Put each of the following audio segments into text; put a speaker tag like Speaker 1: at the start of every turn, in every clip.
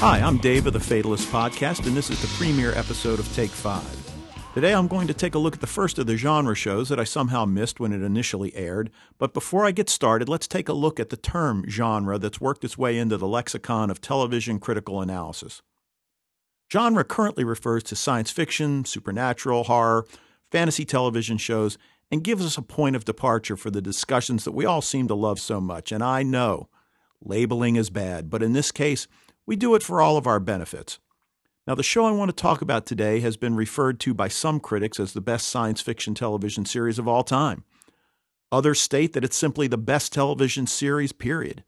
Speaker 1: Hi, I'm Dave of the Fatalist Podcast, and this is the premiere episode of Take Five. Today I'm going to take a look at the first of the genre shows that I somehow missed when it initially aired. But before I get started, let's take a look at the term genre that's worked its way into the lexicon of television critical analysis. Genre currently refers to science fiction, supernatural, horror, fantasy television shows, and gives us a point of departure for the discussions that we all seem to love so much. And I know labeling is bad, but in this case, we do it for all of our benefits. Now, the show I want to talk about today has been referred to by some critics as the best science fiction television series of all time. Others state that it's simply the best television series, period.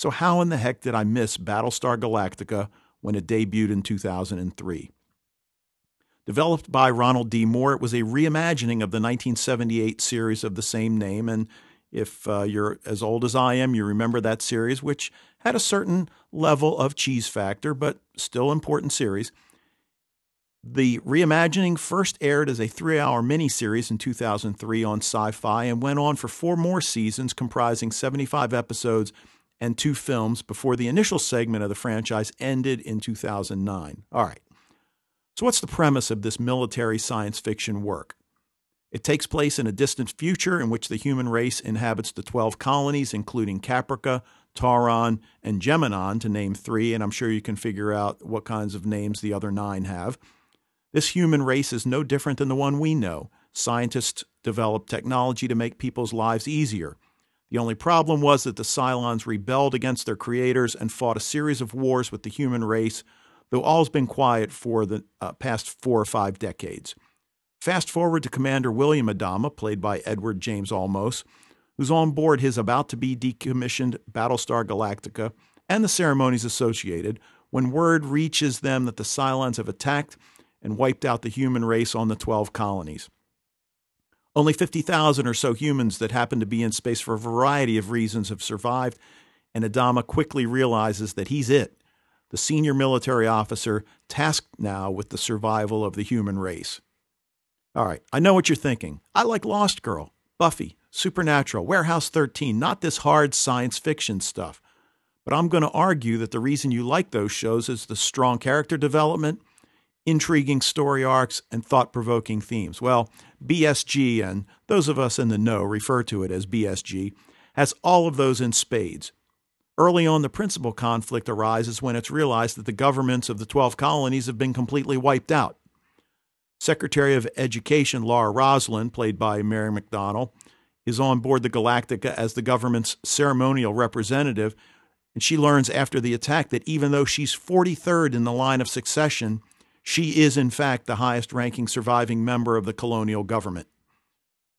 Speaker 1: So, how in the heck did I miss Battlestar Galactica when it debuted in 2003? Developed by Ronald D. Moore, it was a reimagining of the 1978 series of the same name, and if uh, you're as old as I am, you remember that series, which had a certain level of cheese factor, but still important series. The reimagining first aired as a three hour miniseries in 2003 on Sci Fi and went on for four more seasons, comprising 75 episodes and two films before the initial segment of the franchise ended in 2009. All right. So, what's the premise of this military science fiction work? It takes place in a distant future in which the human race inhabits the 12 colonies, including Caprica, Tauron, and Gemenon, to name three, and I'm sure you can figure out what kinds of names the other nine have. This human race is no different than the one we know. Scientists developed technology to make people's lives easier. The only problem was that the Cylons rebelled against their creators and fought a series of wars with the human race, though all's been quiet for the uh, past four or five decades. Fast forward to Commander William Adama, played by Edward James Olmos, who's on board his about to be decommissioned Battlestar Galactica and the ceremonies associated when word reaches them that the Cylons have attacked and wiped out the human race on the 12 colonies. Only 50,000 or so humans that happen to be in space for a variety of reasons have survived, and Adama quickly realizes that he's it, the senior military officer tasked now with the survival of the human race. All right, I know what you're thinking. I like Lost Girl, Buffy, Supernatural, Warehouse 13, not this hard science fiction stuff. But I'm going to argue that the reason you like those shows is the strong character development, intriguing story arcs, and thought provoking themes. Well, BSG, and those of us in the know refer to it as BSG, has all of those in spades. Early on, the principal conflict arises when it's realized that the governments of the 12 colonies have been completely wiped out. Secretary of Education Laura Roslin, played by Mary McDonnell, is on board the Galactica as the government's ceremonial representative, and she learns after the attack that even though she's 43rd in the line of succession, she is in fact the highest ranking surviving member of the colonial government.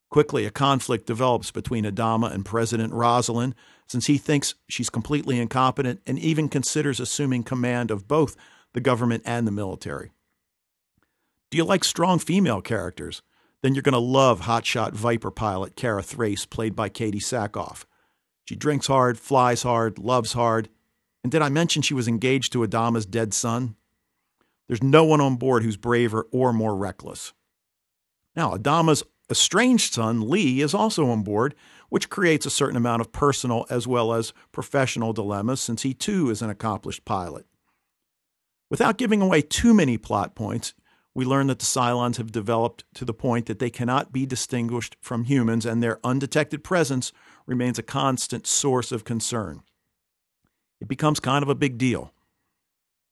Speaker 1: Quickly, a conflict develops between Adama and President Roslin, since he thinks she's completely incompetent and even considers assuming command of both the government and the military. Do you like strong female characters? Then you're going to love hotshot Viper pilot Kara Thrace, played by Katee Sackhoff. She drinks hard, flies hard, loves hard. And did I mention she was engaged to Adama's dead son? There's no one on board who's braver or more reckless. Now, Adama's estranged son, Lee, is also on board, which creates a certain amount of personal as well as professional dilemmas since he too is an accomplished pilot. Without giving away too many plot points, we learn that the Cylons have developed to the point that they cannot be distinguished from humans, and their undetected presence remains a constant source of concern. It becomes kind of a big deal.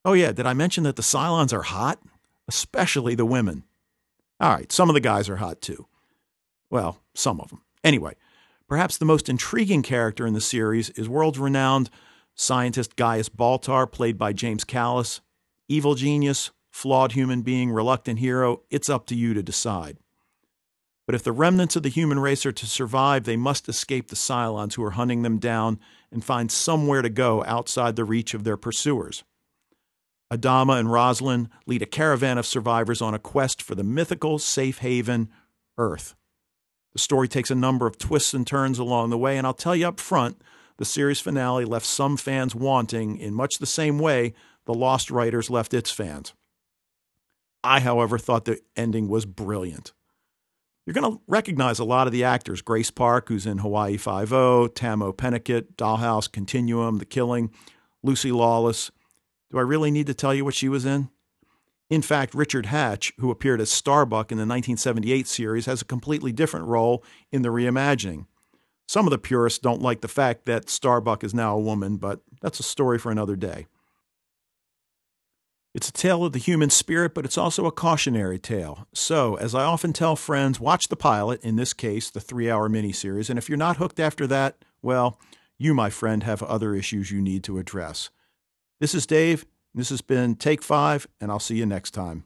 Speaker 1: Oh, yeah, did I mention that the Cylons are hot? Especially the women. All right, some of the guys are hot too. Well, some of them. Anyway, perhaps the most intriguing character in the series is world renowned scientist Gaius Baltar, played by James Callis. Evil genius, flawed human being, reluctant hero, it's up to you to decide. But if the remnants of the human race are to survive, they must escape the Cylons who are hunting them down and find somewhere to go outside the reach of their pursuers. Adama and Roslin lead a caravan of survivors on a quest for the mythical safe haven, Earth. The story takes a number of twists and turns along the way, and I'll tell you up front, the series finale left some fans wanting in much the same way the Lost writers left its fans. I, however, thought the ending was brilliant. You're going to recognize a lot of the actors Grace Park, who's in Hawaii Five-O, Tahmoh Penikett, Dollhouse, Continuum, The Killing, Lucy Lawless. Do I really need to tell you what she was in? In fact, Richard Hatch, who appeared as Starbuck in the 1978 series, has a completely different role in the reimagining. Some of the purists don't like the fact that Starbuck is now a woman, but that's a story for another day. It's a tale of the human spirit, but it's also a cautionary tale. So, as I often tell friends, watch the pilot, in this case, the three hour miniseries, and if you're not hooked after that, well, you, my friend, have other issues you need to address. This is Dave. This has been Take Five, and I'll see you next time.